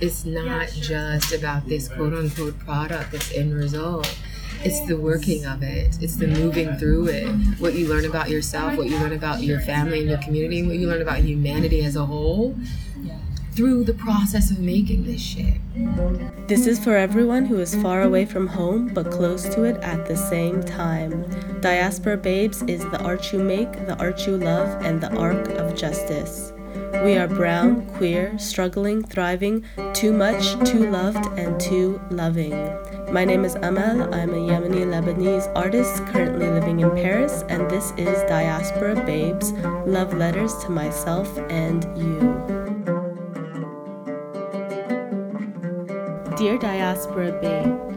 It's not just about this quote unquote product, this end result. It's the working of it. It's the moving through it. What you learn about yourself, what you learn about your family and your community, what you learn about humanity as a whole through the process of making this shit. This is for everyone who is far away from home but close to it at the same time. Diaspora Babes is the art you make, the art you love, and the arc of justice. We are brown, queer, struggling, thriving, too much, too loved, and too loving. My name is Amal. I'm a Yemeni Lebanese artist currently living in Paris, and this is Diaspora Babes Love Letters to Myself and You. Dear Diaspora Babe,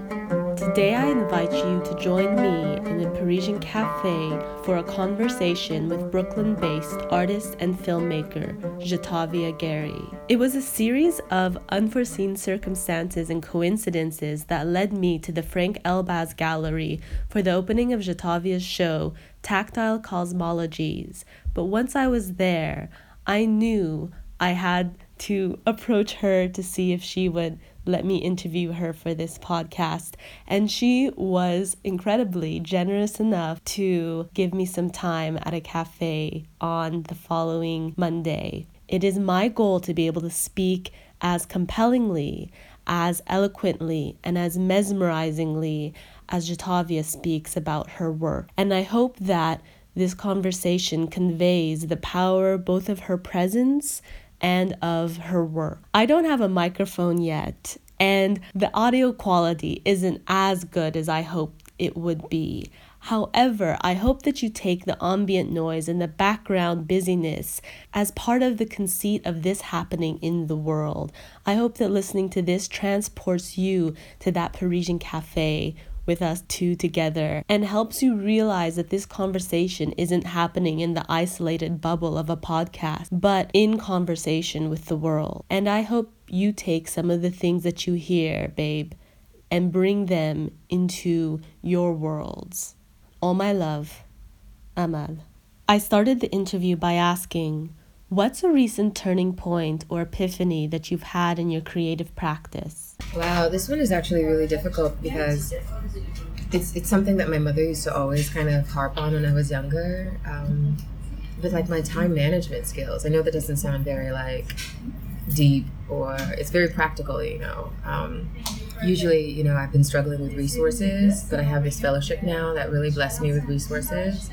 today I invite you to join me in a Parisian cafe for a conversation with Brooklyn based artist and filmmaker Ja'Tovia Gary. It was a series of unforeseen circumstances and coincidences that led me to the Frank Elbaz Gallery for the opening of Ja'Tovia's show, Tactile Cosmologies. But once I was there, I knew I had to approach her to see if she would let me interview her for this podcast. And she was incredibly generous enough to give me some time at a cafe on the following Monday. It is my goal to be able to speak as compellingly, as eloquently, and as mesmerizingly as Ja'Tovia speaks about her work. And I hope that this conversation conveys the power both of her presence and of her work. I don't have a microphone yet, and the audio quality isn't as good as I hoped it would be. However, I hope that you take the ambient noise and the background busyness as part of the conceit of this happening in the world. I hope that listening to this transports you to that Parisian cafe with us two together and helps you realize that this conversation isn't happening in the isolated bubble of a podcast, but in conversation with the world. And I hope you take some of the things that you hear, babe, and bring them into your worlds. All my love, Amal. I started the interview by asking, What's a recent turning point or epiphany that you've had in your creative practice? Wow, this one is actually really difficult because it's it's something that my mother used to always kind of harp on when I was younger. Um, with like my time management skills. I know that doesn't sound very like deep or it's very practical, you know. Um, usually, you know, I've been struggling with resources, but I have this fellowship now that really blessed me with resources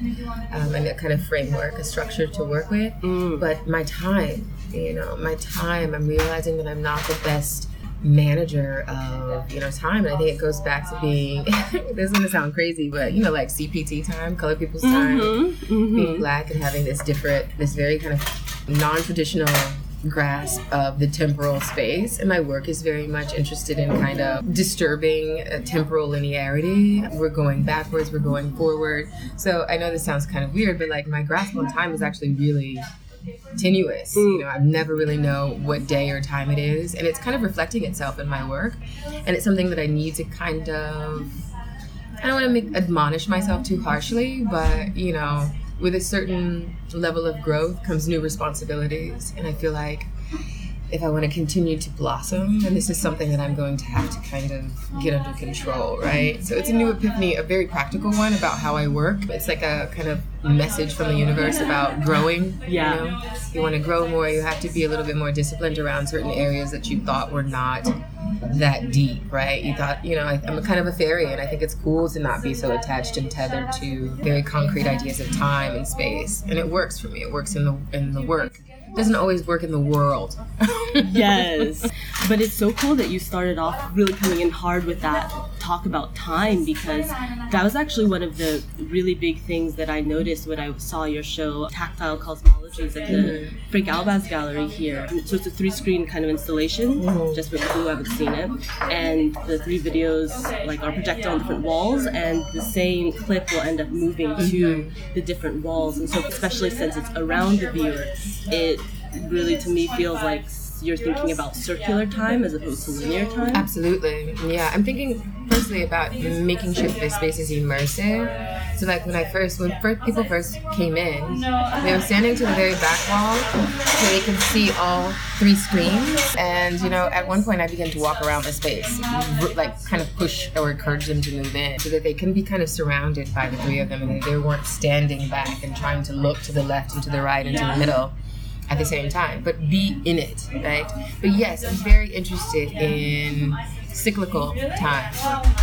um, and a kind of framework, a structure to work with. Mm. But my time, you know, my time, I'm realizing that I'm not the best manager of you know time and i think it goes back to being this is gonna sound crazy but you know like cpt time color people's time mm-hmm, mm-hmm. being black and having this different this very kind of non-traditional grasp of the temporal space and my work is very much interested in kind of disturbing temporal linearity we're going backwards we're going forward so i know this sounds kind of weird but like my grasp on time is actually really tenuous. You mm. know, I never really know what day or time it is, and it's kind of reflecting itself in my work, and it's something that I need to kind of. I don't want to make admonish myself too harshly, but you know, with a certain level of growth comes new responsibilities, and I feel like if I want to continue to blossom, and this is something that I'm going to have to kind of get under control, right? So it's a new epiphany, a very practical one about how I work. It's like a kind of message from the universe about growing. Yeah. You, know? you want to grow more, you have to be a little bit more disciplined around certain areas that you thought were not that deep, right? You thought, you know, I, am a kind of a fairy, and I think it's cool to not be so attached and tethered to very concrete ideas of time and space. And it works for me. It works in the in the work doesn't always work in the world. yes. But it's so cool that you started off really coming in hard with that talk about time because that was actually one of the really big things that I noticed when I saw your show, Tactile Cosmologies, at the mm-hmm. Frank Elbaz Gallery here. So it's a three screen kind of installation, mm-hmm. just for people who haven't seen it. And the three videos like are projected on different walls, and the same clip will end up moving to mm-hmm. the different walls. And so, especially since it's around the viewer, it really to me feels like you're thinking about circular time as opposed to linear time? Absolutely. Yeah. I'm thinking firstly about making sure that the space is immersive. So like when I first when first people first came in, they were standing to the very back wall so they could see all three screens. And you know, at one point I began to walk around the space, like kind of push or encourage them to move in so that they can be kind of surrounded by the three of them and they weren't standing back and trying to look to the left and to the right and to the middle at the same time, but be in it, right? But yes, I'm very interested in cyclical time.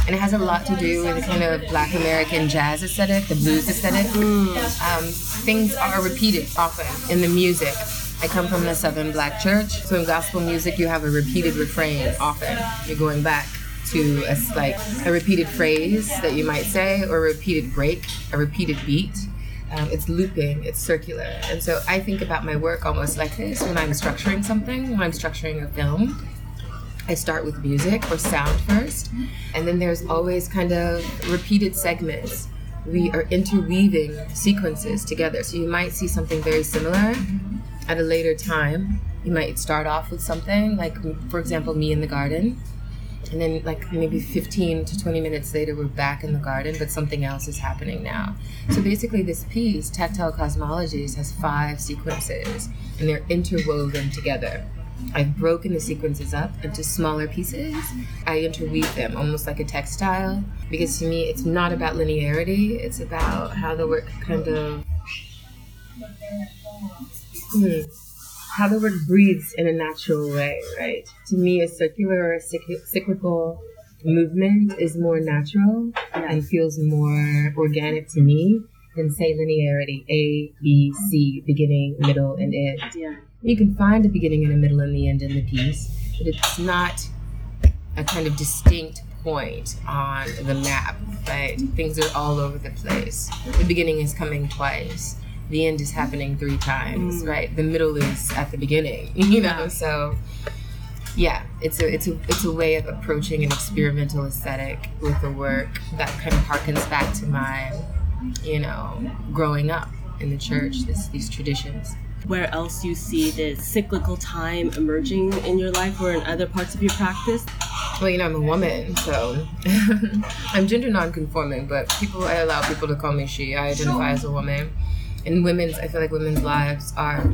And it has a lot to do with the kind of black American jazz aesthetic, the blues aesthetic. Um, things are repeated often in the music. I come from the Southern Black Church, so in gospel music, you have a repeated refrain often. You're going back to a, like a repeated phrase that you might say, or a repeated break, a repeated beat. Um, it's looping, it's circular. And so I think about my work almost like this when I'm structuring something, when I'm structuring a film. I start with music or sound first, and then there's always kind of repeated segments. We are interweaving sequences together. So you might see something very similar at a later time. You might start off with something, like, for example, me in the garden and then like maybe 15 to 20 minutes later we're back in the garden but something else is happening now so basically this piece tactile cosmologies has five sequences and they're interwoven together I've broken the sequences up into smaller pieces. I interweave them almost like a textile because to me it's not about linearity, it's about how the work kind of. Hmm how the word breathes in a natural way, right? To me, a circular or cyclical movement is more natural and feels more organic to me than say linearity A, B, C, beginning, middle, and end. Yeah. You can find a beginning and a middle and the end in the piece, but it's not a kind of distinct point on the map, right? Things are all over the place. The beginning is coming twice the end is happening three times, mm. right? The middle is at the beginning, you know. So yeah, it's a it's a it's a way of approaching an experimental aesthetic with the work that kind of harkens back to my, you know, growing up in the church. This these traditions. Where else you see this cyclical time emerging in your life or in other parts of your practice? Well, you know, I'm a woman, so I'm gender nonconforming, but people I allow people to call me she. I identify as a woman and women's i feel like women's lives are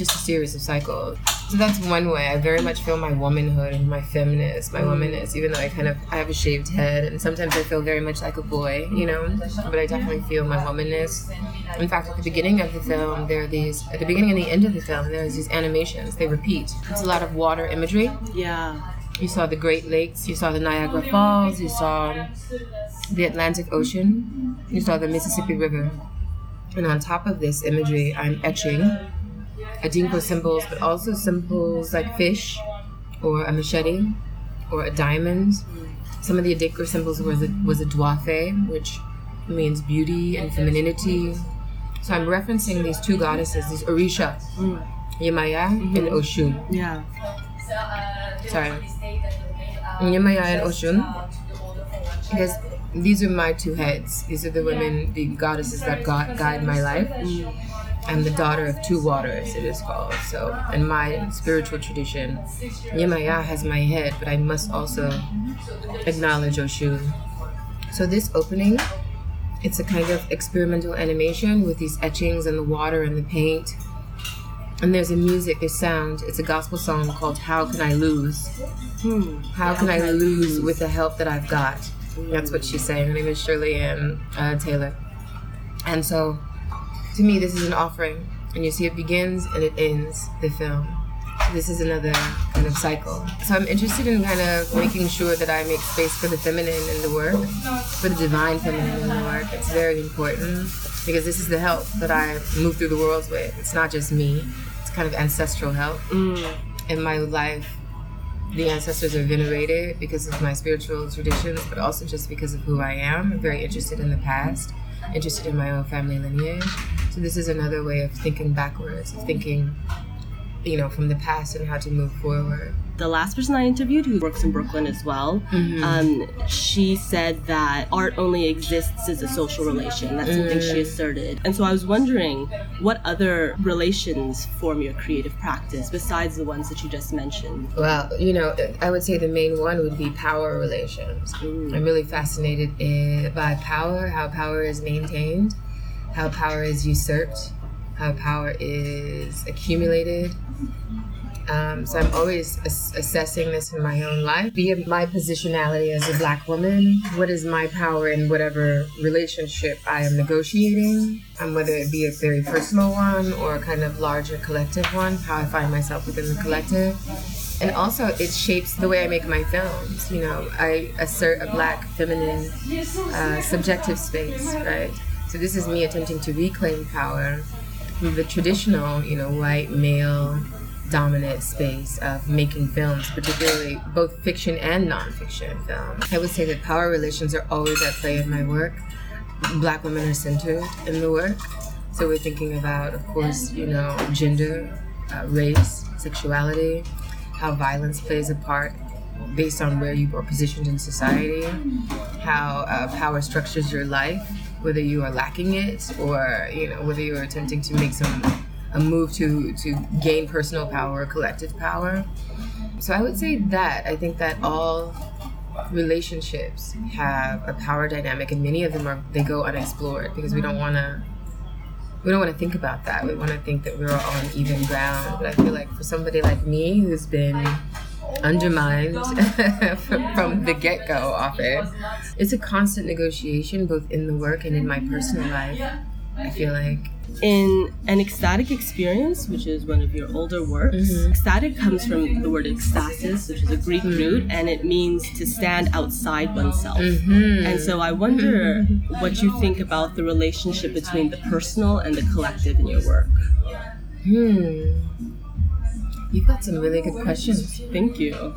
just a series of cycles. So that's one way. I very much feel my womanhood and my feminist my mm. womanness even though i kind of i have a shaved head and sometimes i feel very much like a boy you know? But i definitely feel my womanness in fact at the beginning of the film there are these at the beginning and the end of the film there's these animations. They repeat. It's a lot of water imagery. Yeah. You saw the Great Lakes, you saw the Niagara Falls, you saw the Atlantic Ocean, you saw the Mississippi River. And on top of this imagery, I'm etching Adinkra symbols, but also symbols like fish or a machete or a diamond. Some of the Adinkra symbols was a, was a Duafe, which means beauty and femininity. So I'm referencing these two goddesses, these Orisha, mm. Yemaya mm-hmm. and Oshun. Yeah. Sorry. Yemaya and Oshun. Because these are my two heads. These are the women, the goddesses that God, guide my life. Mm. I'm the daughter of two waters, it is called. So, in my spiritual tradition, Yemaya has my head, but I must also acknowledge Oshun. So, this opening, it's a kind of experimental animation with these etchings and the water and the paint. And there's a music, a sound. It's a gospel song called How Can I Lose? Hmm. How can I lose with the help that I've got? That's what she's saying. Her name is Shirley Ann uh, Taylor. And so, to me, this is an offering. And you see, it begins and it ends the film. This is another kind of cycle. So I'm interested in kind of making sure that I make space for the feminine in the work, for the divine feminine in the work. It's very important because this is the help that I move through the world with. It's not just me. It's kind of ancestral help mm. in my life the ancestors are venerated because of my spiritual traditions, but also just because of who I am. I'm very interested in the past, interested in my own family lineage. So this is another way of thinking backwards, of thinking, you know, from the past and how to move forward. The last person I interviewed who works in Brooklyn as well, Mm-hmm. um, she said that art only exists as a social relation. That's something Mm. she asserted. And so I was wondering what other relations form your creative practice besides the ones that you just mentioned? Well, you know, I would say the main one would be power relations. I'm really fascinated in, by power, how power is maintained, how power is usurped, how power is accumulated. Um, so I'm always ass- assessing this in my own life. Be it my positionality as a black woman, what is my power in whatever relationship I am negotiating, and whether it be a very personal one or a kind of larger collective one, how I find myself within the collective. And also, it shapes the way I make my films. You know, I assert a black, feminine, uh, subjective space, right? So this is me attempting to reclaim power from the traditional, you know, white male dominant space of making films, particularly both fiction and nonfiction film. I would say that power relations are always at play in my work. Black women are centered in the work. So we're thinking about, of course, you know, gender, uh, race, sexuality, how violence plays a part based on where you are positioned in society, how uh, power structures your life, whether you are lacking it or you know whether you are attempting to make some a move to to gain personal power collective power. So I would say that I think that all relationships have a power dynamic, and many of them are they go unexplored because we don't want to we don't want to think about that. We want to think that we're on even ground. But I feel like for somebody like me who's been undermined from the get go often, it's a constant negotiation both in the work and in my personal life. I feel like. In an ecstatic experience, which is one of your older works, Mhm. ecstatic comes from the word ecstasis, which is a Greek Mm-hmm. root, and it means to stand outside oneself. Mhm. And so I wonder what you think about the relationship between the personal and the collective in your work. Hmm. You've got some really good questions. Thank you.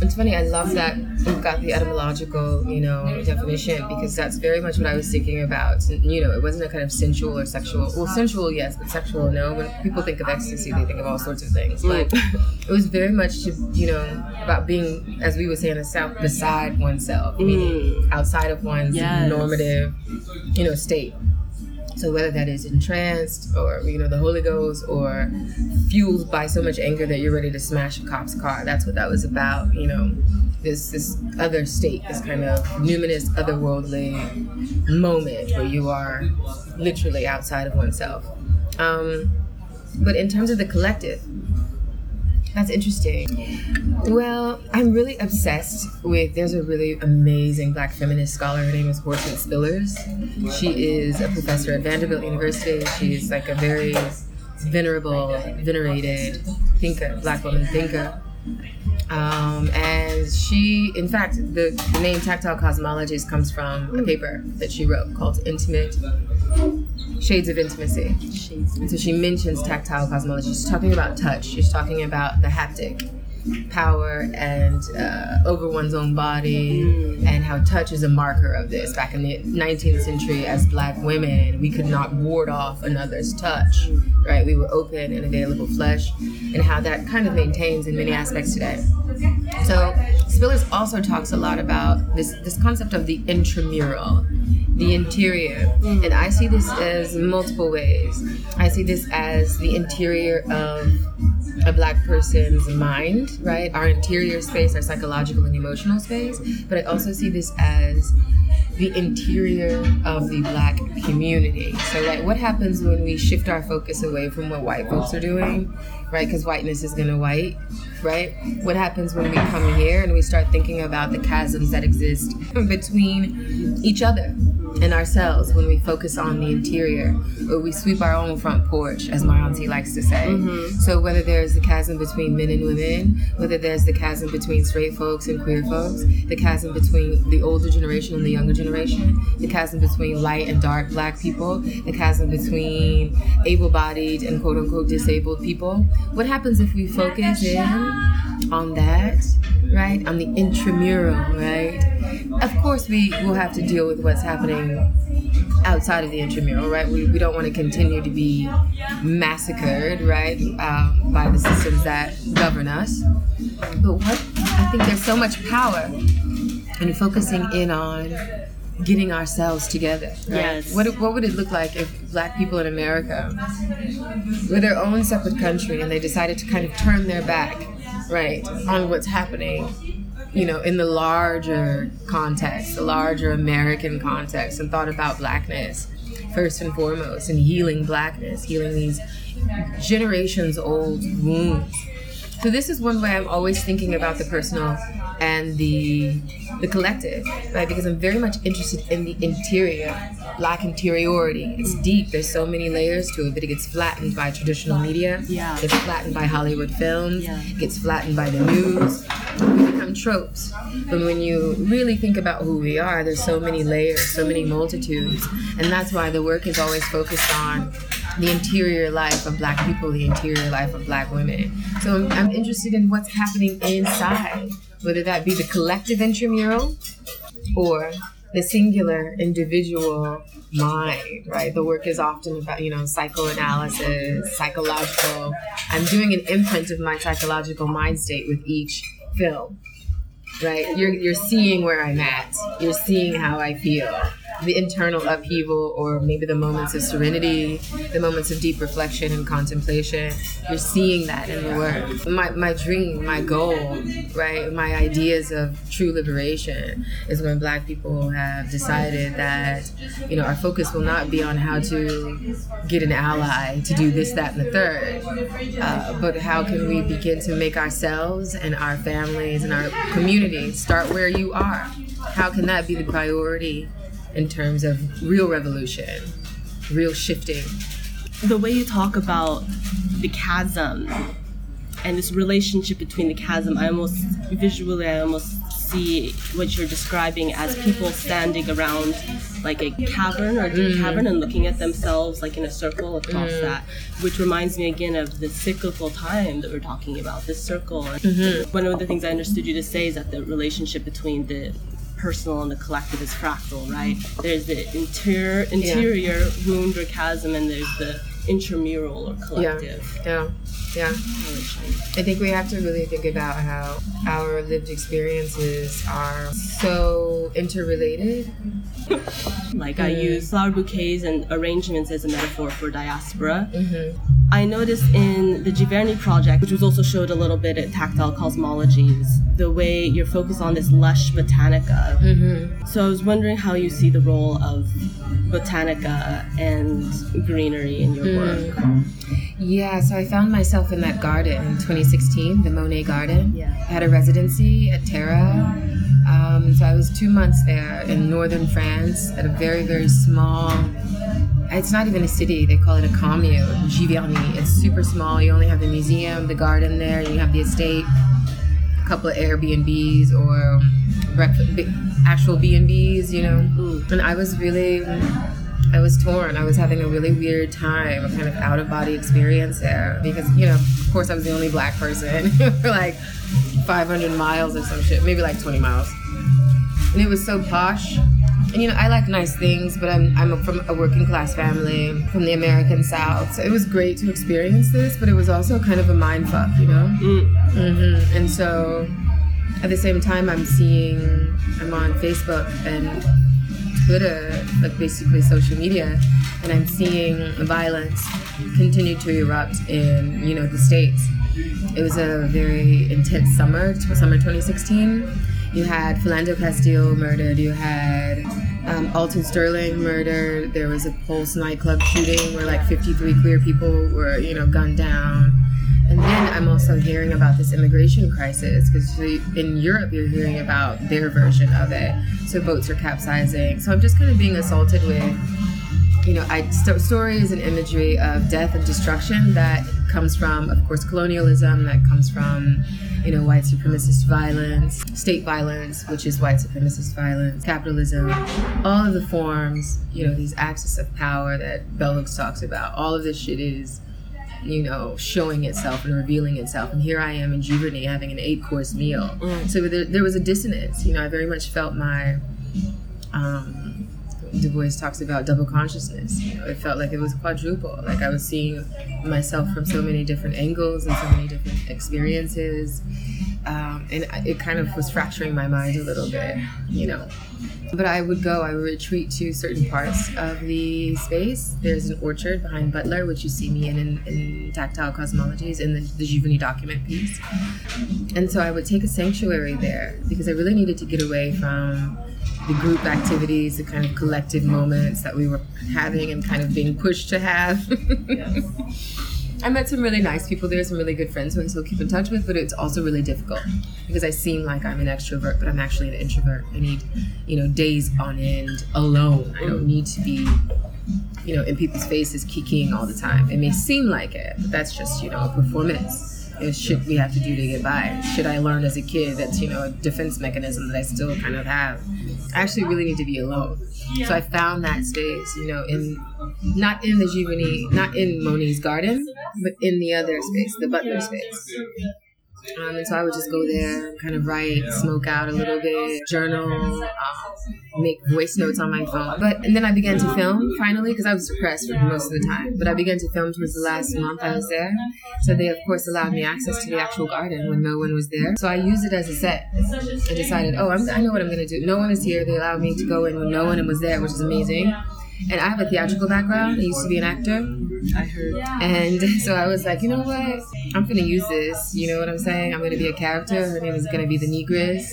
It's funny, I love that you've got the etymological, you know, definition because that's very much what I was thinking about. You know, it wasn't a kind of sensual or sexual. Well, sensual, yes, but sexual, no. When people think of ecstasy, they think of all sorts of things. But mm. it was very much, to, you know, about being, as we would say in the South, beside oneself, meaning mm. outside of one's Yes. normative, you know, state. So whether that is entranced or you know the Holy Ghost or fueled by so much anger that you're ready to smash a cop's car, that's what that was about. You know, this this other state, this kind of numinous, otherworldly moment where you are literally outside of oneself. Um, but in terms of the collective, that's interesting. Well, I'm really obsessed with. There's a really amazing black feminist scholar. Her name is Hortense Spillers. She is a professor at Vanderbilt University. She's like a very venerable, venerated thinker, black woman thinker. Um, and she, in fact, the, the name Tactile Cosmologies comes from a paper that she wrote called Intimate Shades of Intimacy. So she mentions tactile cosmology. She's talking about touch. She's talking about the haptic power and uh, over one's own body and how touch is a marker of this. Back in the 19th century, as black women, we could not ward off another's touch, right? We were open and available flesh, and how that kind of maintains in many aspects today. So Spillers also talks a lot about this this concept of the intramural, the interior, and I see this as multiple ways. I see this as the interior of a black person's mind, right? Our interior space, our psychological and emotional space. But I also see this as the interior of the black community. So, like, what happens when we shift our focus away from what white folks are doing, right? Because whiteness is gonna white, right? What happens when we come here and we start thinking about the chasms that exist between each other and ourselves when we focus on the interior or we sweep our own front porch, as my auntie likes to say. Mm-hmm. So, whether there's the chasm between men and women, whether there's the chasm between straight folks and queer folks, the chasm between the older generation and the younger generation, the chasm between light and dark black people, the chasm between able bodied and quote unquote disabled people, what happens if we focus in on that, right? On the intramural, right? Of course, we will have to deal with what's happening outside of the intramural, right? We, we don't want to continue to be massacred, right, um, by the systems that govern us. But what I think there's so much power in focusing in on getting ourselves together. Right? Yes. What, what would it look like if black people in America were their own separate country and they decided to kind of turn their back, right, on what's happening, you know, in the larger context, the larger American context, and thought about blackness first and foremost and healing blackness, healing these generations old wounds. So this is one way I'm always thinking about the personal and the the collective, right? Because I'm very much interested in the interior, black interiority. It's deep. There's so many layers to it, but it gets flattened by traditional media. Yeah. It's flattened by Hollywood films. Yeah. It gets flattened by the news. We become tropes. But when you really think about who we are, there's so many layers, so many multitudes. And that's why the work is always focused on the interior life of black people, the interior life of black women. So I'm, interested in what's happening inside, whether that be the collective intramural or the singular individual mind, right? The work is often about, you know, psychoanalysis, psychological. I'm doing an imprint of my psychological mind state with each film, right? You're, you're seeing where I'm at. You're seeing how I feel. The internal upheaval, or maybe the moments of serenity, the moments of deep reflection and contemplation. You're seeing that in the work. My, my dream, my goal, right? My ideas of true liberation is when black people have decided that, you know, our focus will not be on how to get an ally to do this, that, and the third, uh, but how can we begin to make ourselves and our families and our communities start where you are? How can that be the priority in terms of real revolution, real shifting? the way you talk about the chasm and this relationship between the chasm, I almost visually, I almost see what you're describing as people standing around like a cavern or a deep cavern and looking at themselves like in a circle across mm-hmm. that, which reminds me again of the cyclical time that we're talking about, this circle. And One of the things I understood you to say is that the relationship between the personal and the collective is fractal, right? There's the interior interior wound or chasm, and there's the intramural or collective Yeah, yeah. relation. I think we have to really think about how our lived experiences are so interrelated. Like I mm-hmm. use flower bouquets and arrangements as a metaphor for diaspora. Mm-hmm. I noticed in the Giverny project, which was also showed a little bit at Tactile Cosmologies, the way you're focused on this lush botanica. So I was wondering how you see the role of botanica and greenery in your work. Yeah, so I found myself in that garden in 2016, the Monet Garden. Yeah. I had a residency at Terra. Um, so I was two months there in northern France at a very, very small, it's not even a city, they call it a commune, Giverny. It's super small. You only have the museum, the garden there, you have the estate, a couple of Airbnbs or breakfast, actual B&Bs, you know. Mm. And I was really I was torn. I was having a really weird time, a kind of out of body experience there because, you know, of course I was the only black person for like 500 miles or some shit, maybe like 20 miles. And it was so posh. And you know, I like nice things, but I'm I'm from a working class family from the American South, so it was great to experience this. But it was also kind of a mind fuck, you know. Mm. hmm And so, at the same time, I'm seeing I'm on Facebook and Twitter, like basically social media, and I'm seeing violence continue to erupt in you know the states. It was a very intense summer, summer 2016. You had Philando Castile murdered. You had um, Alton Sterling murdered. There was a Pulse nightclub shooting where like 53 queer people were you know gunned down. And then I'm also hearing about this immigration crisis because in Europe you're hearing about their version of it. So boats are capsizing. So I'm just kind of being assaulted with, you know, I st- stories and imagery of death and destruction that comes from, of course, colonialism. That comes from, you know, white supremacist violence, state violence, which is white supremacist violence, capitalism, all of the forms, you know, these axes of power that Bell Hooks talks about. All of this shit is you know, showing itself and revealing itself. And here I am in Giverny having an eight course meal. So there, there was a dissonance. You know, I very much felt my. Um, Du Bois talks about double consciousness. It felt like it was quadruple. Like I was seeing myself from so many different angles and so many different experiences, um, and it kind of was fracturing my mind a little bit. You know, but I would go. I would retreat to certain parts of the space. There's an orchard behind Butler, which you see me in in, in Tactile Cosmologies in the, the Giverny document piece. And so I would take a sanctuary there because I really needed to get away from the group activities, the kind of collective moments that we were having and kind of being pushed to have. I met some really nice people there, some really good friends who I still keep in touch with, but it's also really difficult because I seem like I'm an extrovert, but I'm actually an introvert. I need, you know, days on end alone. I don't need to be, you know, in people's faces kikiing all the time. It may seem like it, but that's just, you know, a performance. It's shit we have to do to get by. Shit I learned as a kid that's, you know, a defense mechanism that I still kind of have. I actually really need to be alone. So I found that space, you know, in not in the Giverny, not in Monet's garden, but in the other space, the Butler space. Um, and so I would just go there, kind of write, smoke out a little bit, journal, um, make voice notes on my phone. But and then I began to film finally because I was depressed for most of the time. But I began to film towards the last month I was there. So they of course allowed me access to the actual garden when no one was there. So I used it as a set. I decided, oh, I'm, I know what I'm gonna do. No one is here. They allowed me to go in when no one was there, which is amazing. And I have a theatrical background. I used to be an actor. I heard. And so I was like, you know what? I'm gonna use this. You know what I'm saying? I'm gonna be a character. Her name is gonna be the Negress,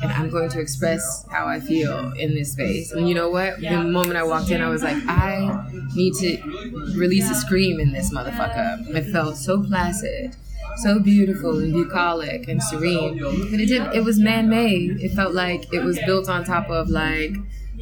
and I'm going to express how I feel in this space. And you know what? The moment I walked in, I was like, I need to release a scream in this motherfucker. It felt so placid. So beautiful and bucolic and serene, but it didn't. It was man-made. It felt like it was built on top of like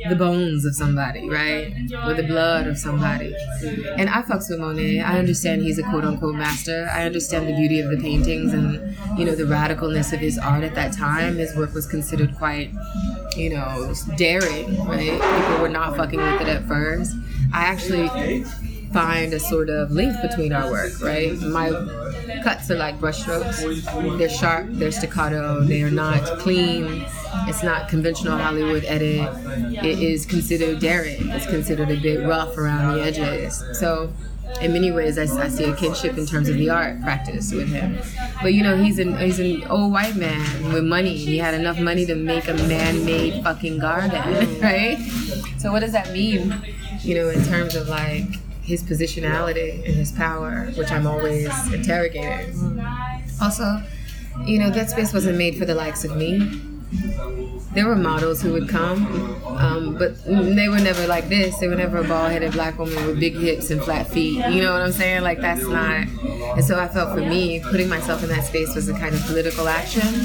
the bones of somebody, mm-hmm. right? Or the blood of somebody. Mm-hmm. And I fucks with Monet. I understand he's a quote unquote master. I understand the beauty of the paintings and, you know, the radicalness of his art at that time. His work was considered quite, you know, daring, right? People were not fucking with it at first. I actually find a sort of link between our work, right? My cuts are like brushstrokes. They're sharp, they're staccato, they are not clean. It's not conventional Hollywood edit. It is considered daring. It's considered a bit rough around the edges. So, in many ways, I, I see a kinship in terms of the art practice with him. But you know, he's an he's an old white man with money. He had enough money to make a man-made fucking garden, right? So, what does that mean? You know, in terms of like his positionality and his power, which I'm always interrogating. Also, you know, that space wasn't made for the likes of me. There were models who would come, um, but they were never like this. They were never a bald-headed black woman with big hips and flat feet. You know what I'm saying? Like that's not. And so I felt for me, putting myself in that space was a kind of political action.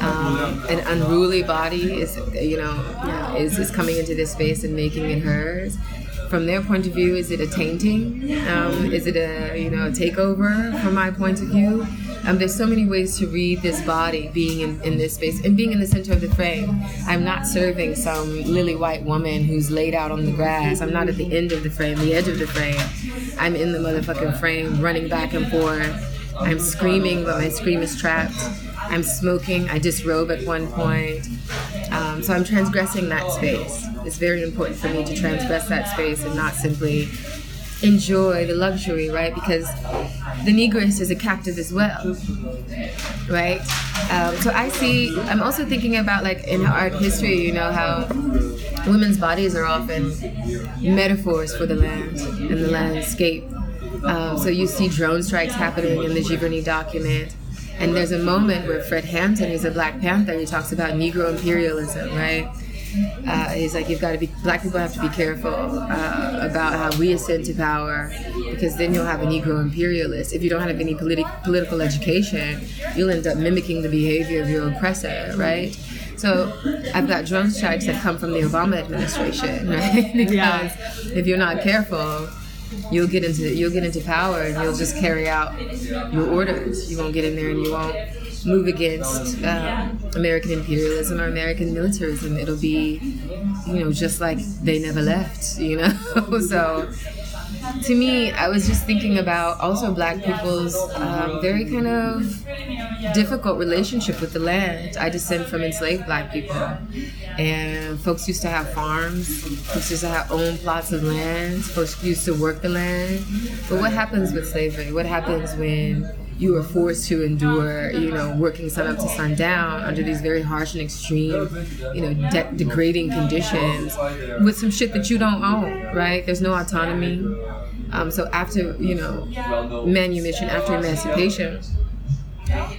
Um, an unruly body is, you know, is, is coming into this space and making it hers from their point of view, is it a tainting? Um, is it a you know a takeover? From my point of view, um, there's so many ways to read this body being in, in this space and being in the center of the frame. I'm not serving some lily white woman who's laid out on the grass. I'm not at the end of the frame, the edge of the frame. I'm in the motherfucking frame, running back and forth. I'm screaming, but my scream is trapped. I'm smoking. I disrobe at one point. Um, so I'm transgressing that space. It's very important for me to transgress that space and not simply enjoy the luxury, right? Because the negress is a captive as well, right? Um, so I see. I'm also thinking about like in art history, you know how women's bodies are often metaphors for the land and the landscape. Um, so you see drone strikes happening in the Giverny document. And there's a moment where Fred Hampton, who's a Black Panther, he talks about Negro imperialism, right? Uh, he's like, you've got to be, black people have to be careful uh, about how we ascend to power because then you'll have a Negro imperialist. If you don't have any politi- political education, you'll end up mimicking the behavior of your oppressor, right? So I've got drone strikes that come from the Obama administration, right? because Yeah. if you're not careful, you'll get into you'll get into power and you'll just carry out your orders. You won't get in there and you won't move against um, American imperialism or American militarism. It'll be, you know, just like they never left. You know, so to me, I was just thinking about also black people's um, very kind of difficult relationship with the land. I descend from enslaved black people, and folks used to have farms, folks used to have own plots of land, folks used to work the land. But what happens with slavery? What happens when you are forced to endure, you know, working sun up to sundown under these very harsh and extreme, you know, de- degrading conditions with some shit that you don't own, right? There's no autonomy. Um, so after, you know, manumission, after emancipation,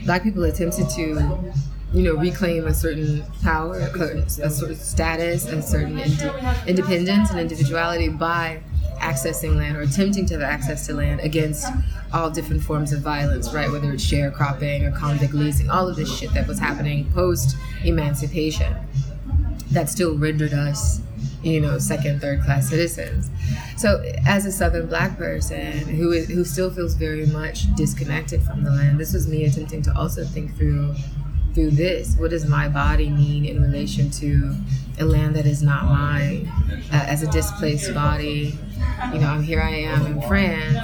black people attempted to you know, reclaim a certain power, a of status, a certain ind- independence and individuality by accessing land or attempting to have access to land against all different forms of violence, right? Whether it's sharecropping or convict leasing, all of this shit that was happening post emancipation that still rendered us, you know, second, third class citizens. So, as a Southern black person who is, who still feels very much disconnected from the land, this was me attempting to also think through through this what does my body mean in relation to a land that is not mine uh, as a displaced body you know here i am in france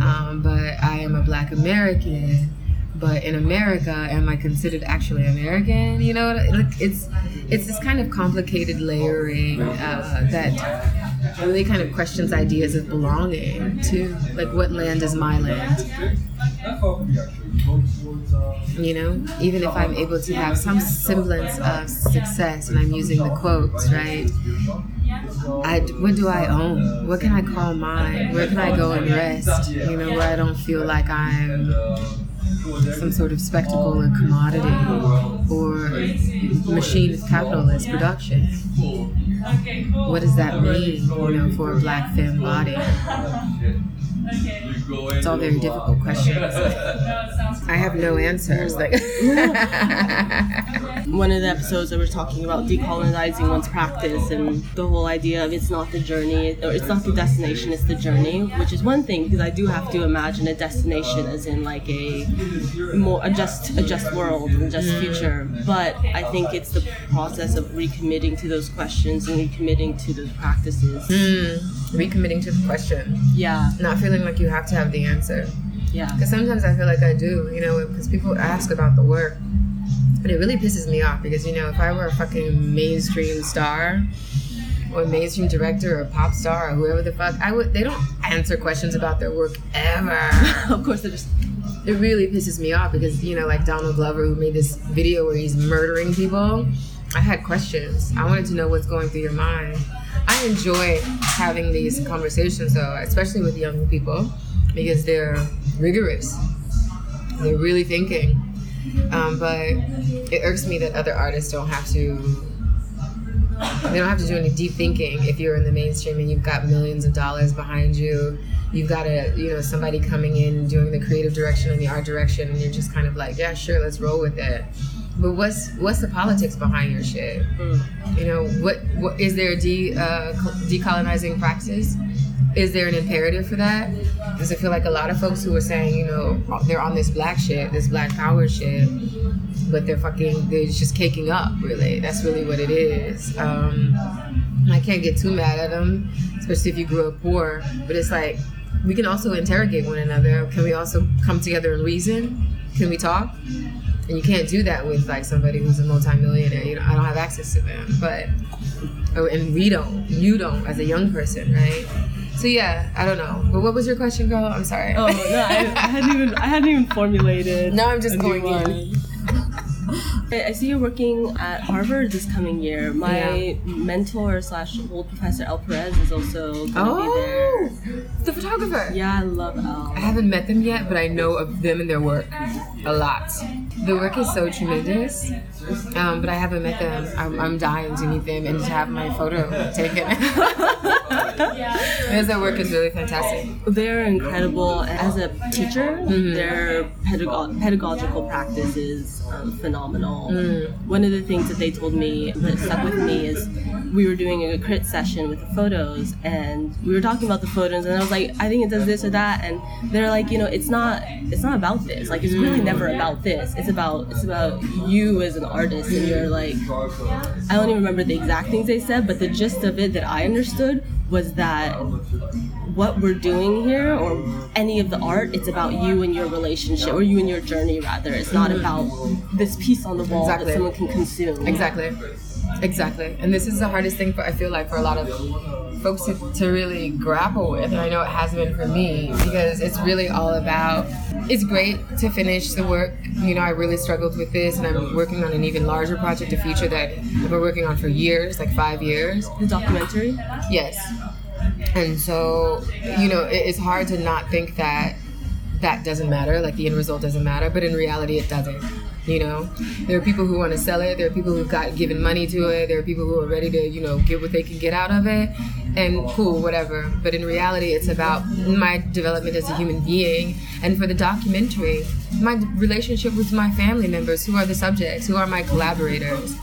um, but i am a black american but in america am i considered actually american you know like it's it's this kind of complicated layering uh, that really kind of questions ideas of belonging to like what land is my land you know even if i'm able to have some semblance of success and i'm using the quotes right I, what do I own? What can I call mine? Where can I go and rest? You know, where I don't feel like I'm some sort of spectacle or commodity or machine of capitalist production. What does that mean, you know, for a black femme body? It's all very difficult questions. I have no answers. Like one of the episodes that we're talking about decolonizing one's practice and the whole idea of it's not the journey or it's not the destination, it's the journey, which is one thing because I do have to imagine a destination as in like a more a just a just world and just mm. future. But I think it's the process of recommitting to those questions and recommitting to those practices. Mm. Recommitting to the question. Yeah. Not feeling like you have to have the answer. Yeah. Because sometimes I feel like I do, you know, because people ask about the work. And it really pisses me off because, you know, if I were a fucking mainstream star or mainstream director or pop star or whoever the fuck, I would, they don't answer questions about their work ever. of course, they just. It really pisses me off because, you know, like Donald Glover, who made this video where he's murdering people. I had questions. I wanted to know what's going through your mind. I enjoy having these conversations, though, especially with young people, because they're rigorous. They're really thinking. Um, but it irks me that other artists don't have to. They don't have to do any deep thinking if you're in the mainstream and you've got millions of dollars behind you. You've got a, you know, somebody coming in doing the creative direction and the art direction, and you're just kind of like, yeah, sure, let's roll with it. But what's what's the politics behind your shit? Mm. You know, what what is there a de, uh, decolonizing practice? Is there an imperative for that? Because I feel like a lot of folks who are saying, you know, they're on this black shit, this black power shit, but they're fucking, they're just caking up. Really, that's really what it is. Um, I can't get too mad at them, especially if you grew up poor. But it's like we can also interrogate one another. Can we also come together and reason? Can we talk? And you can't do that with like somebody who's a multimillionaire. You know, I don't have access to them, but oh, and we don't. You don't as a young person, right? So yeah, I don't know. But what was your question, girl? I'm sorry. Oh no, I, I hadn't even I hadn't even formulated. Now I'm just going in. I see you're working at Harvard this coming year. My yeah. mentor slash old professor Elle Perez is also going to oh, be there. The photographer. Yeah, I love Elle. I haven't met them yet, but I know of them and their work a lot. The work is so tremendous, um, but I haven't met them. I'm, I'm, dying to meet them and to have my photo taken. because their work is really fantastic. They're incredible. As a teacher, mm-hmm. their pedag- pedagogical practice is um, phenomenal. Mm. One of the things that they told me that stuck with me is we were doing a crit session with the photos and we were talking about the photos and I was like, I think it does this or that and they're like, you know, it's not it's not about this. Like it's really mm. never about this. It's about it's about you as an artist and you're like I don't even remember the exact things they said, but the gist of it that I understood was that what we're doing here or any of the art. It's about you and your relationship, or you and your journey, rather. It's not about this piece on the wall Exactly. that someone can consume. Exactly. Exactly. And this is the hardest thing for I feel like for a lot of folks to, to really grapple with. And I know it has been for me because it's really all about it's great to finish the work. You know, I really struggled with this and I'm working on an even larger project, a feature that I've been working on for years, like five years. The documentary. Yes. And so, you know, it, it's hard to not think that that doesn't matter, like the end result doesn't matter, but in reality, it doesn't. You know, there are people who want to sell it. There are people who've got given money to it. There are people who are ready to, you know, get what they can get out of it, and cool, whatever. But in reality, it's about my development as a human being, and for the documentary, my relationship with my family members, who are the subjects, who are my collaborators.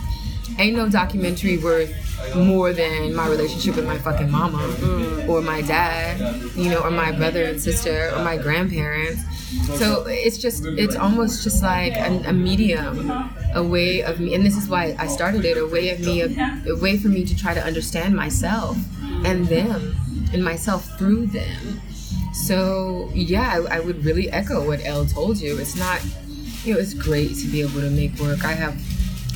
Ain't no documentary worth more than my relationship with my fucking mama mm. or my dad, you know, or my brother and sister or my grandparents. So it's just, it's almost just like a, a medium, a way of me, and this is why I started it, a way of me, a, a way for me to try to understand myself and them and myself through them. So yeah, I, I would really echo what Elle told you. It's not, you know, it's great to be able to make work. I have,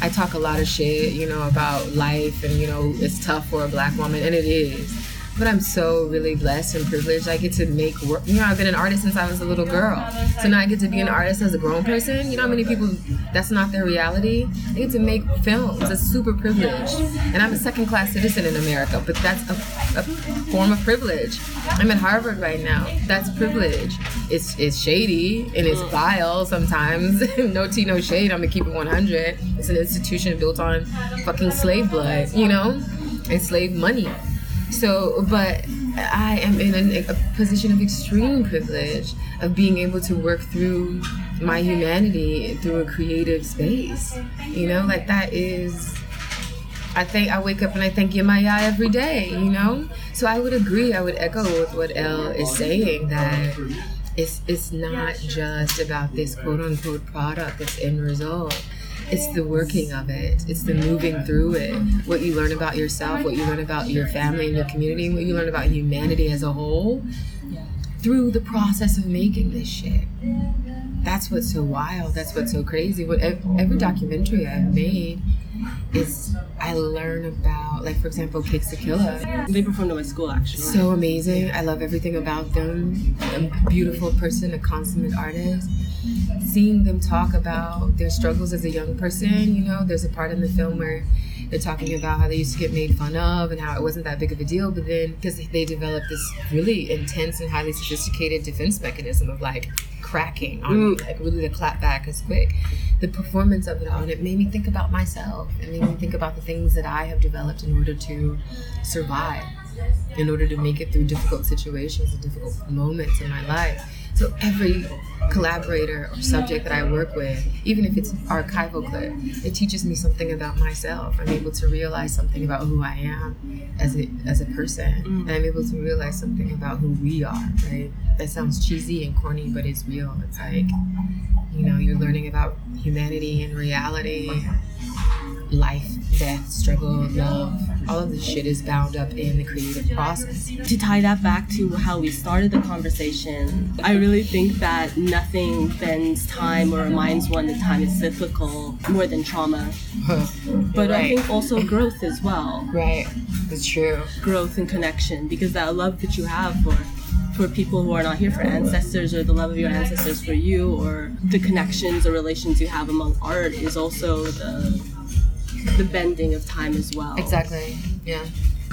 I talk a lot of shit, you know, about life and you know it's tough for a black woman, and it is. But I'm so really blessed and privileged. I get to make work. You know, I've been an artist since I was a little girl. So now I get to be an artist as a grown person. You know how many people that's not their reality? I get to make films. It's super privileged. And I'm a second class citizen in America, but that's a, a form of privilege. I'm at Harvard right now. That's privilege. It's it's shady and it's vile sometimes. no tea, no shade. I'm gonna keep it 100. It's an institution built on fucking slave blood, you know, and slave money. So, but I am in a, a position of extreme privilege of being able to work through my humanity through a creative space. You know, like that is. I think I wake up and I thank Yemaya every day, you know? So I would agree, I would echo with what Elle is saying that it's it's not just about this quote unquote product, this end result. It's the working of it. It's the moving through it. What you learn about yourself, what you learn about your family and your community, what you learn about humanity as a whole through the process of making this shit. That's what's so wild. That's what's so crazy. What every documentary I've made is I learn about, like for example, Cakes da Killa. They performed at my school actually. So amazing. I love everything about them. A beautiful person, a consummate artist. Seeing them talk about their struggles as a young person, you know, there's a part in the film where they're talking about how they used to get made fun of and how it wasn't that big of a deal, but then because they developed this really intense and highly sophisticated defense mechanism of like cracking on mm. like really the clap back is quick. The performance of it all, and it made me think about myself. It made me think about the things that I have developed in order to survive in order to make it through difficult situations and difficult moments in my life. So every collaborator or subject that I work with, even if it's archival clip, it teaches me something about myself. I'm able to realize something about who I am as a as a person, and I'm able to realize something about who we are. Right? That sounds cheesy and corny, but it's real. It's like you know, you're learning about humanity and reality, life, death, struggle, love. All of this shit is bound up in the creative process. to tie that back to how we started the conversation, I really think that nothing bends time or reminds one that time is cyclical more than trauma. But I think also growth as well. Right. It's true. Growth and connection because that love that you have for for people who are not here for ancestors or the love of your ancestors for you or the connections or relations you have among art is also the the bending of time as well. Exactly. Yeah.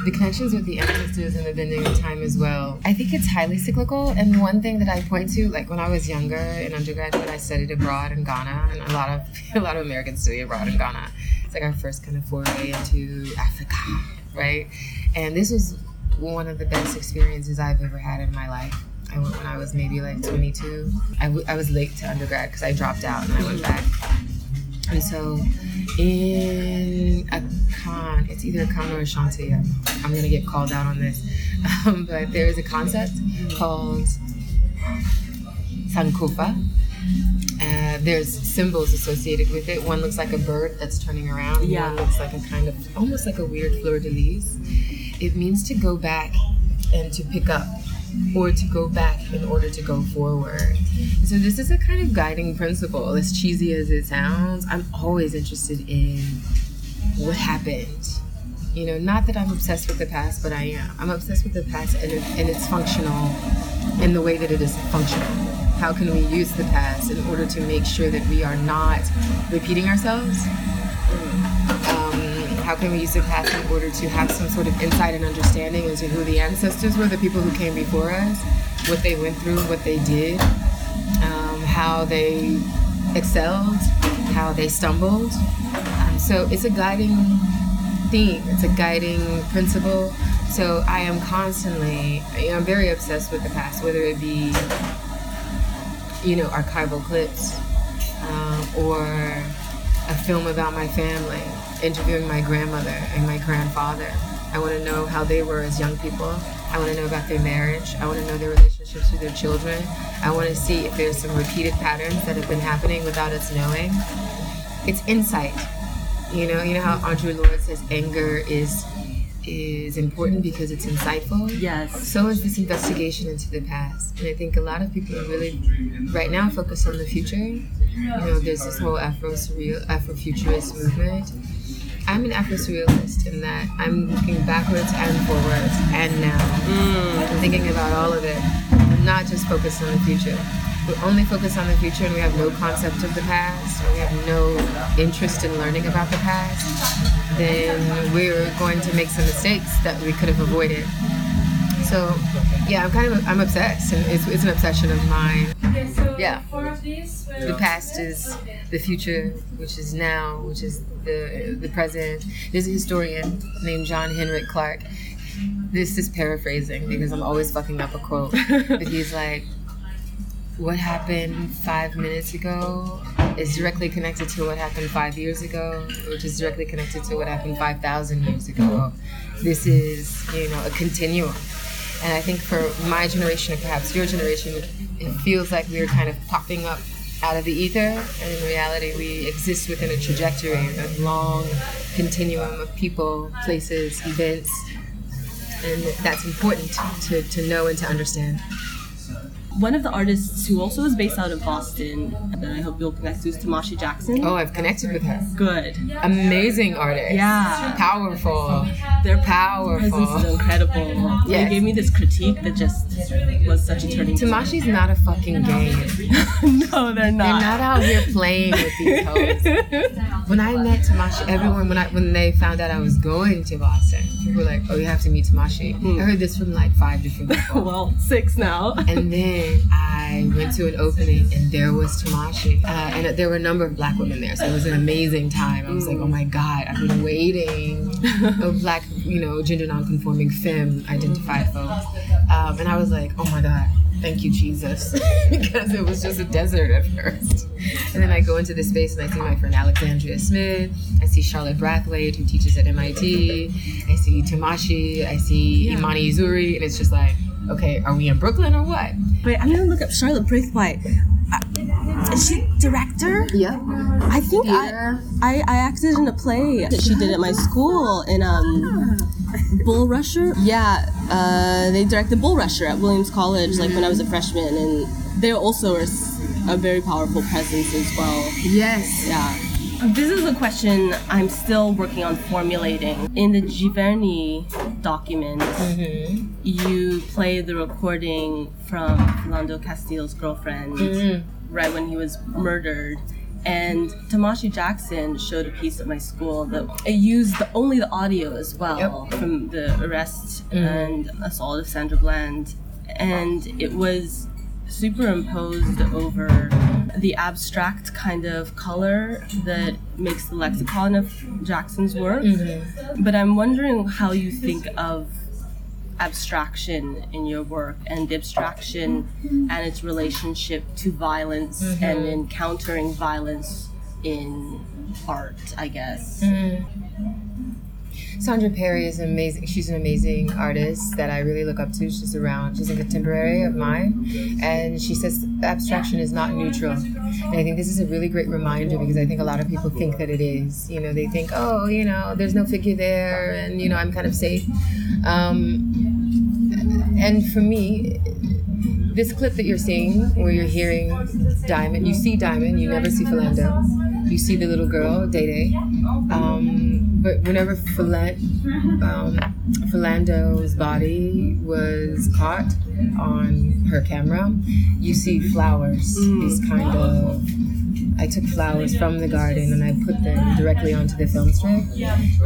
The connections with the ancestors and the bending of time as well. I think it's highly cyclical. And one thing that I point to, like when I was younger in undergraduate, I studied abroad in Ghana, and a lot of a lot of Americans study abroad in Ghana. It's like our first kind of foray into Africa, right? And this was one of the best experiences I've ever had in my life. I went when I was maybe like 22. I, w- I was late to undergrad because I dropped out and I went back. And so in a con, it's either Akan or Ashanti. I'm, I'm gonna get called out on this, um, but there is a concept called Sankofa. Uh, there's symbols associated with it. One looks like a bird that's turning around. Yeah. One looks like a kind of almost like a weird fleur de lis. It means to go back and to pick up or to go back in order to go forward. So this is a kind of guiding principle. As cheesy as it sounds, I'm always interested in what happened. You know, not that I'm obsessed with the past, but I am. I'm obsessed with the past and, it, and it's functional in the way that it is functional. How can we use the past in order to make sure that we are not repeating ourselves? How can we use the past in order to have some sort of insight and understanding into who the ancestors were, the people who came before us, what they went through, what they did, um, how they excelled, how they stumbled. Um, so it's a guiding theme, it's a guiding principle. So I am constantly, you know, I'm very obsessed with the past, whether it be, you know, archival clips um, or a film about my family, interviewing my grandmother and my grandfather. I want to know how they were as young people. I want to know about their marriage. I want to know their relationships with their children. I want to see if there's some repeated patterns that have been happening without us knowing. It's insight. You know, you know how Audre Lorde says anger is is important because it's insightful. Yes. So is this investigation into the past. And I think a lot of people are really right now focused on the future. You know, there's this whole Afro surreal Afrofuturist movement. I'm an Afro surrealist in that I'm looking backwards and forwards and now. Mm. I'm thinking about all of it. I'm not just focused on the future. If We're only focused on the future and we have no concept of the past, we have no interest in learning about the past, then we're going to make some mistakes that we could have avoided. So, yeah, I'm kind of I'm obsessed, and it's, it's an obsession of mine. Yeah, the past is the future, which is now, which is the the present. There's a historian named John Henrik Clarke. This is paraphrasing because I'm always fucking up a quote, but he's like, "What happened five minutes ago is directly connected to what happened five years ago, which is directly connected to what happened five thousand years ago. This is, you know, a continuum." And I think for my generation and perhaps your generation, it feels like we're kind of popping up out of the ether. And in reality, we exist within a trajectory, a long continuum of people, places, events. And that's important to, to know and to understand. One of the artists who also is based out of Boston that I hope you'll connect to is Tomashi Jackson. Oh, I've connected with her. Good. Amazing artist. Yeah. Powerful. Their Powerful. presence is incredible. They gave me this critique that just was such a turning point. Tomashi's not a fucking game. no, they're not. They're not. out here playing with these hoes. When I met Tomashi, everyone when I when they found out I was going to Boston, people were like, "Oh, you have to meet Tomashi." I hmm. heard this from like five different people. well, six now. And then I went to an opening, and there was Tomashi, uh, and there were a number of black women there, so it was an amazing time. I was like, "Oh my god, I've been waiting." a black, you know, gender non-conforming femme identified folks, um, and I was like, "Oh my god." Thank you, Jesus, because it was just a desert at first. And then I go into this space and I see my friend Alexandria Smith. I see Charlotte Brathwaite, who teaches at MIT. I see Tomashi. I see Imani Uzuri, and it's just like, okay, are we in Brooklyn or what? Wait, I'm gonna look up Charlotte Brathwaite. Uh, Is she director? Yeah. I think I, Theater. I I acted in a play that she did at my school in um Bulrusher. Yeah, uh, they directed Bulrusher at Williams College like when I was a freshman, and they also are s- a very powerful presence as well. Yes. Yeah. This is a question I'm still working on formulating. In the Giverny document, mm-hmm. you play the recording from Philando Castile's girlfriend mm-hmm. right when he was murdered. And Tomashi Jackson showed a piece at my school that it used the, only the audio as well Yep. from the arrest mm-hmm. and assault of Sandra Bland. And it was superimposed over the abstract kind of color that makes the lexicon of Jackson's work. Mm-hmm. But I'm wondering how you think of abstraction in your work and the abstraction and its relationship to violence mm-hmm. and encountering violence in art, I guess. Mm-hmm. Sondra Perry is amazing. She's an amazing artist that I really look up to. She's around. She's a contemporary of mine, and she says abstraction is not neutral. And I think this is a really great reminder because I think a lot of people think that it is. You know, they think, oh, you know, there's no figure there, and you know, I'm kind of safe. Um, and for me, this clip that you're seeing, where you're hearing Diamond, you see Diamond, you never see Philando. You see the little girl, Day Day. Um, but whenever Philan- um, Philando's body was caught on her camera, you see flowers, these kind of I took flowers from the garden and I put them directly onto the film strip.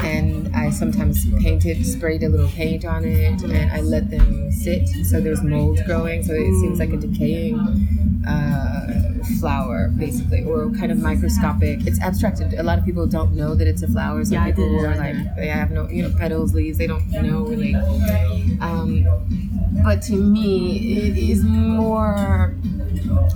And I sometimes painted, sprayed a little paint on it, and I let them sit. So there's mold growing, so it seems like a decaying uh, flower, basically, or kind of microscopic. It's abstracted. A lot of people don't know that it's a flower. Some Yeah, people are like, they have no, you know, petals, leaves. They don't know really. Um, but to me, it is more.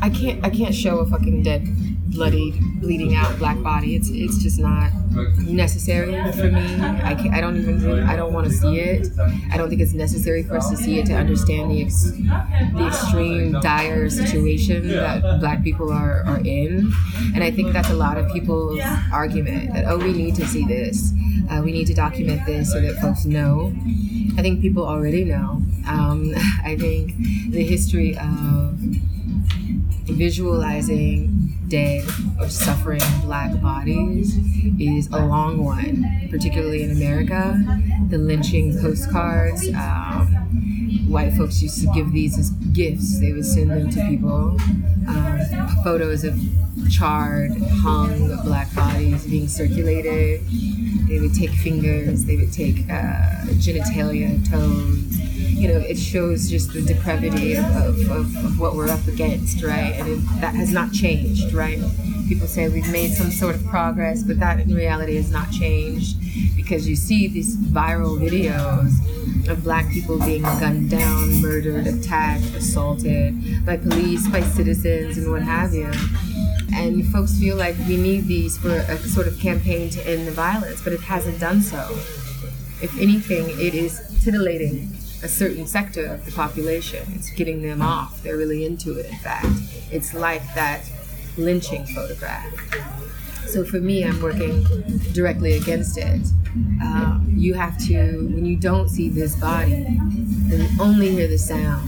I can't. I can't show a fucking dead, bloody, bleeding out black body. It's. It's just not necessary for me. I. I don't even. Really, I don't want to see it. I don't think it's necessary for us to see it to understand the ex, the extreme dire situation that black people are are in. And I think that's a lot of people's argument that oh, we need to see this. Uh, we need to document this so that folks know. I think people already know. Um, I think the history of visualizing dead or suffering black bodies is a long one, particularly in America. The lynching postcards, um, white folks used to give these as gifts. They would send them to people. Um, photos of charred, hung black bodies being circulated. They would take fingers, they would take uh, genitalia, toes. You know, it shows just the depravity of, of, of, what we're up against, right? And it, that has not changed, right? People say we've made some sort of progress, but that in reality has not changed because you see these viral videos of black people being gunned down, murdered, attacked, assaulted by police, by citizens, and what have you. And folks feel like we need these for a sort of campaign to end the violence, but it hasn't done so. If anything, it is titillating a certain sector of the population. It's getting them off. They're really into it, in fact. It's like that lynching photograph. So for me, I'm working directly against it. Um, you have to, when you don't see this body, then you only hear the sound.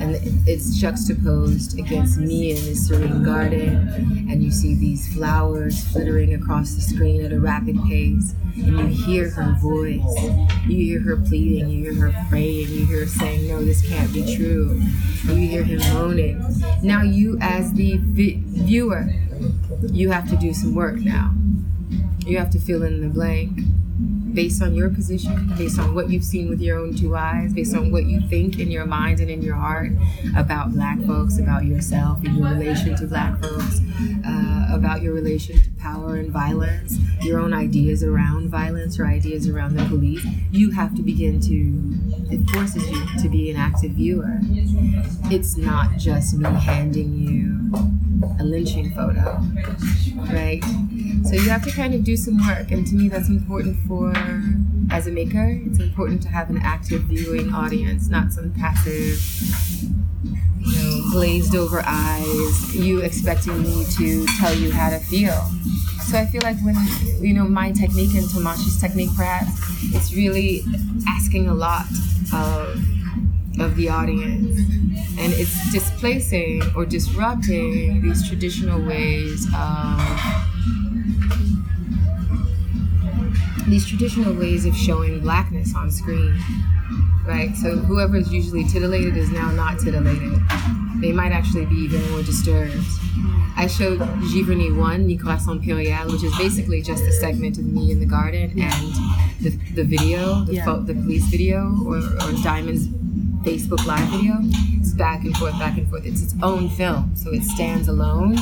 And it's juxtaposed against me in this serene garden, and you see these flowers flittering across the screen at a rapid pace, and you hear her voice. You hear her pleading, you hear her praying, you hear her saying, No, this can't be true. And you hear him moaning. Now, you, as the vi- viewer, you have to do some work now. You have to fill in the blank based on your position, based on what you've seen with your own two eyes, based on what you think in your mind and in your heart about black folks, about yourself and your relation to black folks, uh, about your relation to power and violence, your own ideas around violence or ideas around the police. You have to begin to, it forces you to be an active viewer. It's not just me handing you a lynching photo, right? So you have to kind of do some work, and to me, that's important for as a maker. It's important to have an active viewing audience, not some passive, you know, glazed over eyes. You expecting me to tell you how to feel. So I feel like when you know my technique and Tomashi's technique, perhaps it's really asking a lot of of the audience. And it's displacing or disrupting these traditional ways of these traditional ways of showing blackness on screen. Right? So whoever is usually titillated is now not titillated. They might actually be even more disturbed. I showed Giverny 1, Négresse Impériale, which is basically just a segment of me in the garden and the, the video, the, Yeah. pho- the police video, or, or Diamond's Facebook Live video. It's back and forth, back and forth. It's its own film, so it stands alone.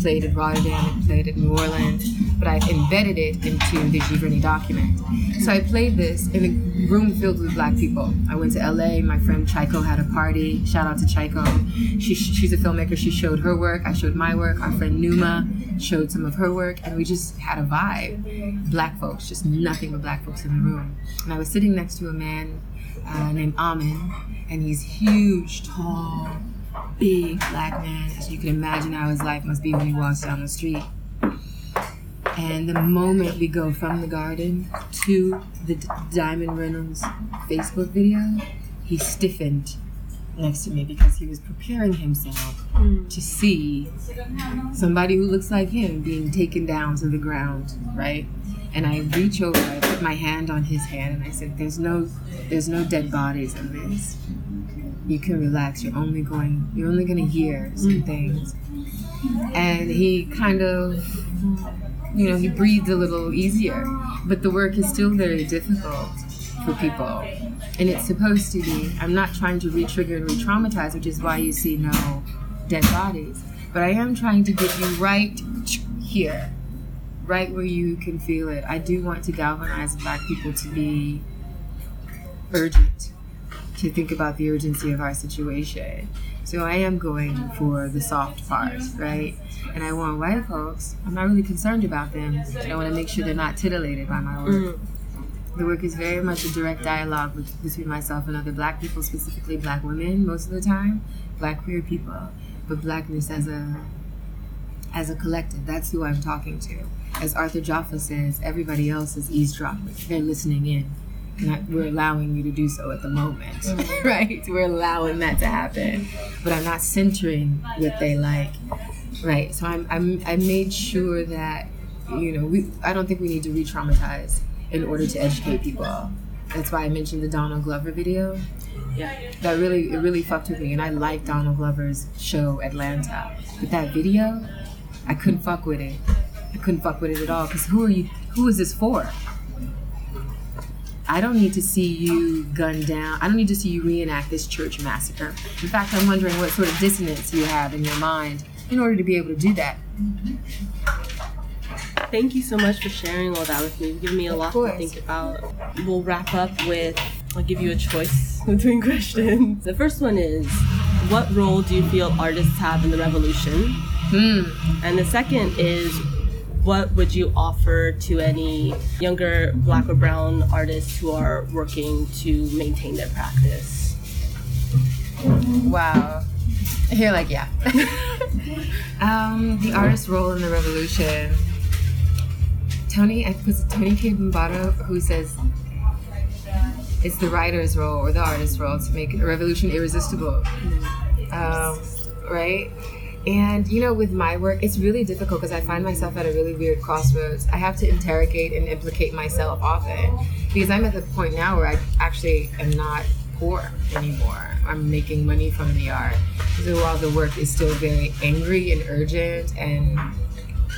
Played at Rotterdam, it played at New Orleans, but I've embedded it into the Giverny document. So I played this in a room filled with black people. I went to LA, my friend Chaiko had a party. Shout out to Chaiko. She, she's a filmmaker, she showed her work, I showed my work. Our friend Numa showed some of her work, and we just had a vibe. Black folks, just nothing but black folks in the room. And I was sitting next to a man uh, named Amin, and he's huge, tall, big black man, as you can imagine how his life must be when he walks down the street. And the moment we go from the garden to the D- Diamond Reynolds Facebook video, he stiffened next to me because he was preparing himself to see somebody who looks like him being taken down to the ground, right? And I reach over, I put my hand on his hand, and I said, "There's no, there's no dead bodies in this. You can relax. You're only going, you're only going to hear some things." And he kind of, you know, he breathed a little easier, but the work is still very difficult for people and it's supposed to be. I'm not trying to re-trigger and re-traumatize, which is why you see no dead bodies. But I am trying to get you right here, right where you can feel it. I do want to galvanize Black people to be urgent, to think about the urgency of our situation. So I am going for the soft part, right? And I want white folks. I'm not really concerned about them. I want to make sure they're not titillated by my work. Mm the work is very much a direct dialogue with, between myself and other black people, specifically black women most of the time, black queer people, but blackness as a as a collective. That's who I'm talking to. As Arthur Jafa says, everybody else is eavesdropping. They're listening in. And I, we're allowing you to do so at the moment, mm. right? We're allowing that to happen, but I'm not centering what they like, right? So I'm, I'm I made sure that you know we I don't think we need to re-traumatize in order to educate people. That's why I mentioned the Donald Glover video. Yeah. That really it really fucked with me and I like Donald Glover's show Atlanta. But that video, I couldn't fuck with it. I couldn't fuck with it at all because who are you who is this for? I don't need to see you gunned down. I don't need to see you reenact this church massacre. In fact, I'm wondering what sort of dissonance you have in your mind in order to be able to do that. Thank you so much for sharing all that with me. You've given me a lot to think about. We'll wrap up with I'll give you a choice between questions. The first one is What role do you feel artists have in the revolution? Hmm. And the second is what would you offer to any younger black or brown artists who are working to maintain their practice? Wow. You're like, yeah. um, the artist's role in the revolution. Toni, I was Toni Cade Bambara who says it's the writer's role or the artist's role to make a revolution irresistible. Um, right? And you know, with my work, it's really difficult because I find myself at a really weird crossroads. I have to interrogate and implicate myself often because I'm at the point now where I actually am not poor anymore. I'm making money from the art. So while the work is still very angry and urgent and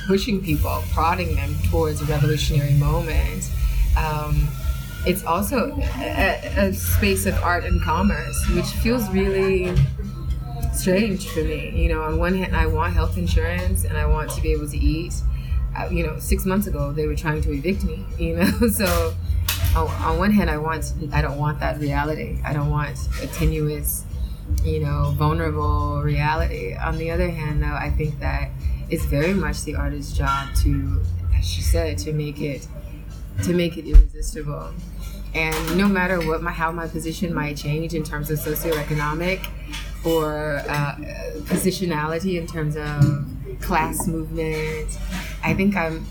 pushing people, prodding them towards a revolutionary moment. Um, it's also a, a, space of art and commerce, which feels really strange for me. You know, on one hand, I want health insurance and I want to be able to eat. Uh, you know, six months ago they were trying to evict me. You know, so on, on one hand, I want I don't want that reality. I don't want a tenuous, you know, vulnerable reality. On the other hand, though, I think that it's very much the artist's job to, as she said, to make it to make it irresistible. And no matter what my how my position might change in terms of socioeconomic or uh, positionality in terms of class movement, I think I'm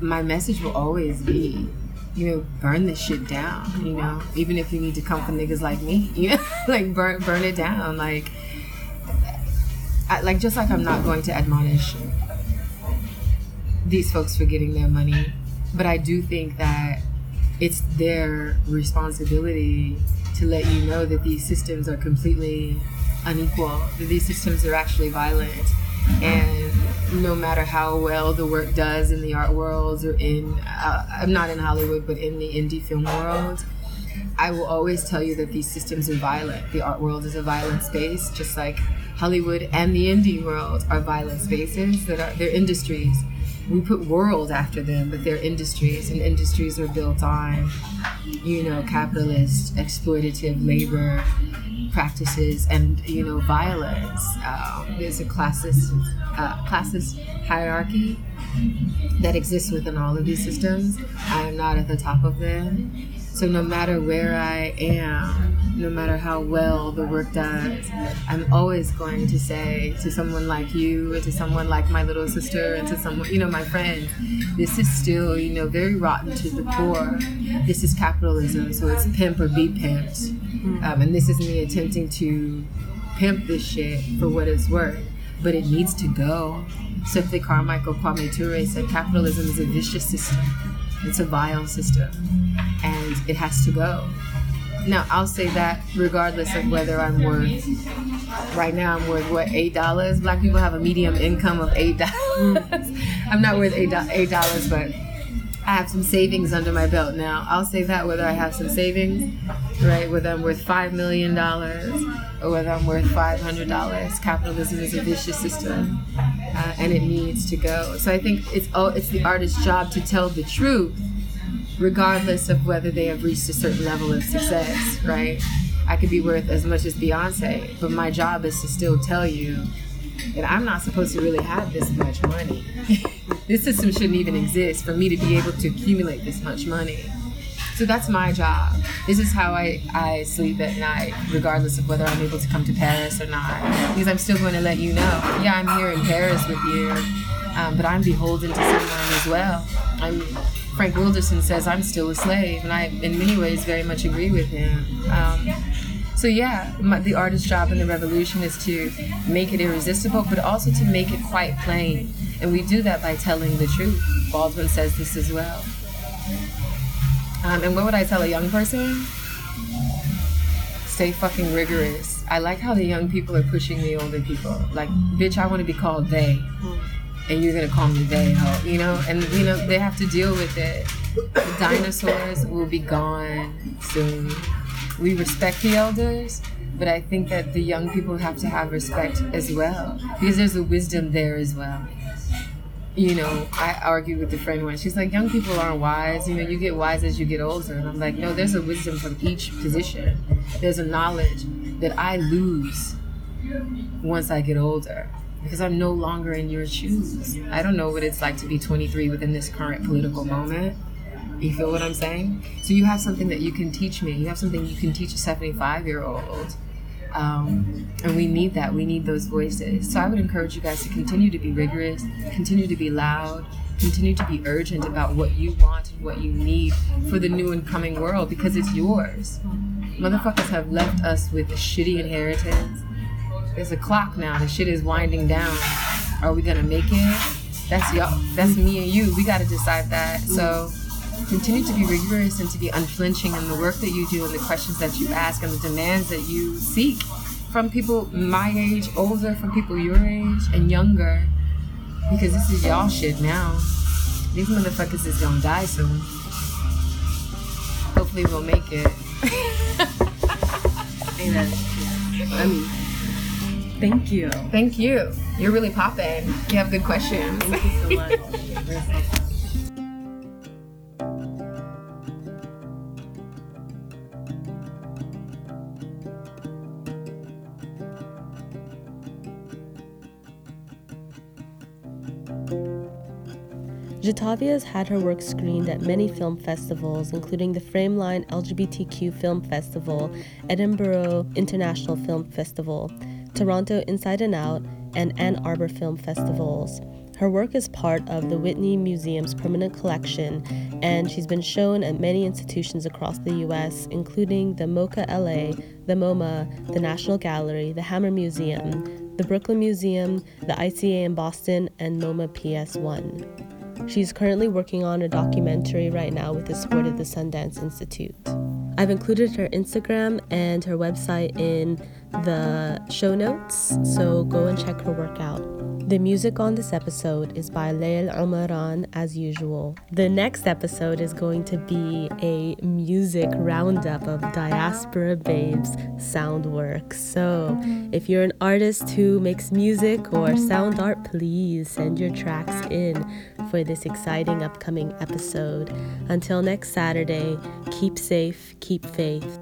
my message will always be you know, burn this shit down, you know, even if you need to come for niggas like me, you know, like burn burn it down. Like I, like just like I'm not going to admonish these folks for getting their money, but I do think that it's their responsibility to let you know that these systems are completely unequal, these systems are actually violent. And no matter how well the work does in the art world or in, uh, I'm not in Hollywood, but in the indie film world, I will always tell you that these systems are violent. The art world is a violent space, just like Hollywood and the indie world are violent spaces that are they're industries. We put world after them, but they're industries, and industries are built on, you know, capitalist, exploitative labor practices and you know violence. Um, there's a classist uh, classist hierarchy that exists within all of these systems. I am not at the top of them So no matter where I am, no matter how well the work does, I'm always going to say to someone like you, to someone like my little sister, and to someone, you know, my friend, this is still, you know, very rotten to the core. This is capitalism, so it's pimp or be pimped. Um, and this is me attempting to pimp this shit for what it's worth, but it needs to go. Stokely Carmichael Kwame Ture said capitalism is a vicious system. It's a vile system, and it has to go. Now, I'll say that regardless of whether I'm worth, right now I'm worth what, $8? Black people have a medium income of $8. I'm not worth $8, but I have some savings under my belt now. I'll say that whether I have some savings, right, whether I'm worth $5 million or whether I'm worth $500. Capitalism is a vicious system uh, and it needs to go. So I think it's, oh, it's the artist's job to tell the truth regardless of whether they have reached a certain level of success, right? I could be worth as much as Beyonce, but my job is to still tell you that I'm not supposed to really have this much money. this system shouldn't even exist for me to be able to accumulate this much money. So that's my job. This is how I, I sleep at night, regardless of whether I'm able to come to Paris or not. Because I'm still going to let you know, yeah, I'm here in Paris with you, um, but I'm beholden to someone as well. I'm Frank Wilderson says, I'm still a slave. And I, in many ways, very much agree with him. Um, so, yeah, my, the artist's job in the revolution is to make it irresistible, but also to make it quite plain. And we do that by telling the truth. Baldwin says this as well. Um, and what would I tell a young person? Stay fucking rigorous. I like how the young people are pushing the older people. Like, bitch, I want to be called they and you're gonna call me they ho, you know, and you know they have to deal with it. The dinosaurs will be gone soon. We respect the elders, but I think that the young people have to have respect as well because there's a wisdom there as well. You know, I argued with a friend once. She's like, "Young people aren't wise. You know, you get wise as you get older." And I'm like, "No, there's a wisdom from each position. There's a knowledge that I lose once I get older." because I'm no longer in your shoes. I don't know what it's like to be 23 within this current political moment. You feel what I'm saying? So you have something that you can teach me. You have something you can teach a 75 year old. Um, and we need that. We need those voices. So I would encourage you guys to continue to be rigorous, continue to be loud, continue to be urgent about what you want and what you need for the new and coming world because it's yours. Motherfuckers have left us with a shitty inheritance there's a clock now. The shit is winding down. Are we gonna make it? That's y'all. That's me and you. We gotta decide that. So continue to be rigorous and to be unflinching in the work that you do and the questions that you ask and the demands that you seek from people my age, older, from people your age and younger. Because this is y'all shit now. These motherfuckers is gonna die soon. Hopefully we'll make it. Amen. I mean Thank you. Thank you. You're really popping. You have good questions. Thank you so much. Ja'Tovia has had her work screened at many film festivals, including the Frameline LGBTQ Film Festival, Edinburgh International Film Festival, Toronto Inside and Out, and Ann Arbor Film Festivals. Her work is part of the Whitney Museum's permanent collection, and she's been shown at many institutions across the US, including the MoCA LA, the MoMA, the National Gallery, the Hammer Museum, the Brooklyn Museum, the ICA in Boston, and MoMA PS1. She's currently working on a documentary right now with the support of the Sundance Institute. I've included her Instagram and her website in the show notes, so go and check her work out. The music on this episode is by Leil Umaran, as usual. The next episode is going to be a music roundup of Diaspora Babes sound work. So, if you're an artist who makes music or sound art, please send your tracks in for this exciting upcoming episode. Until next Saturday, keep safe, keep faith.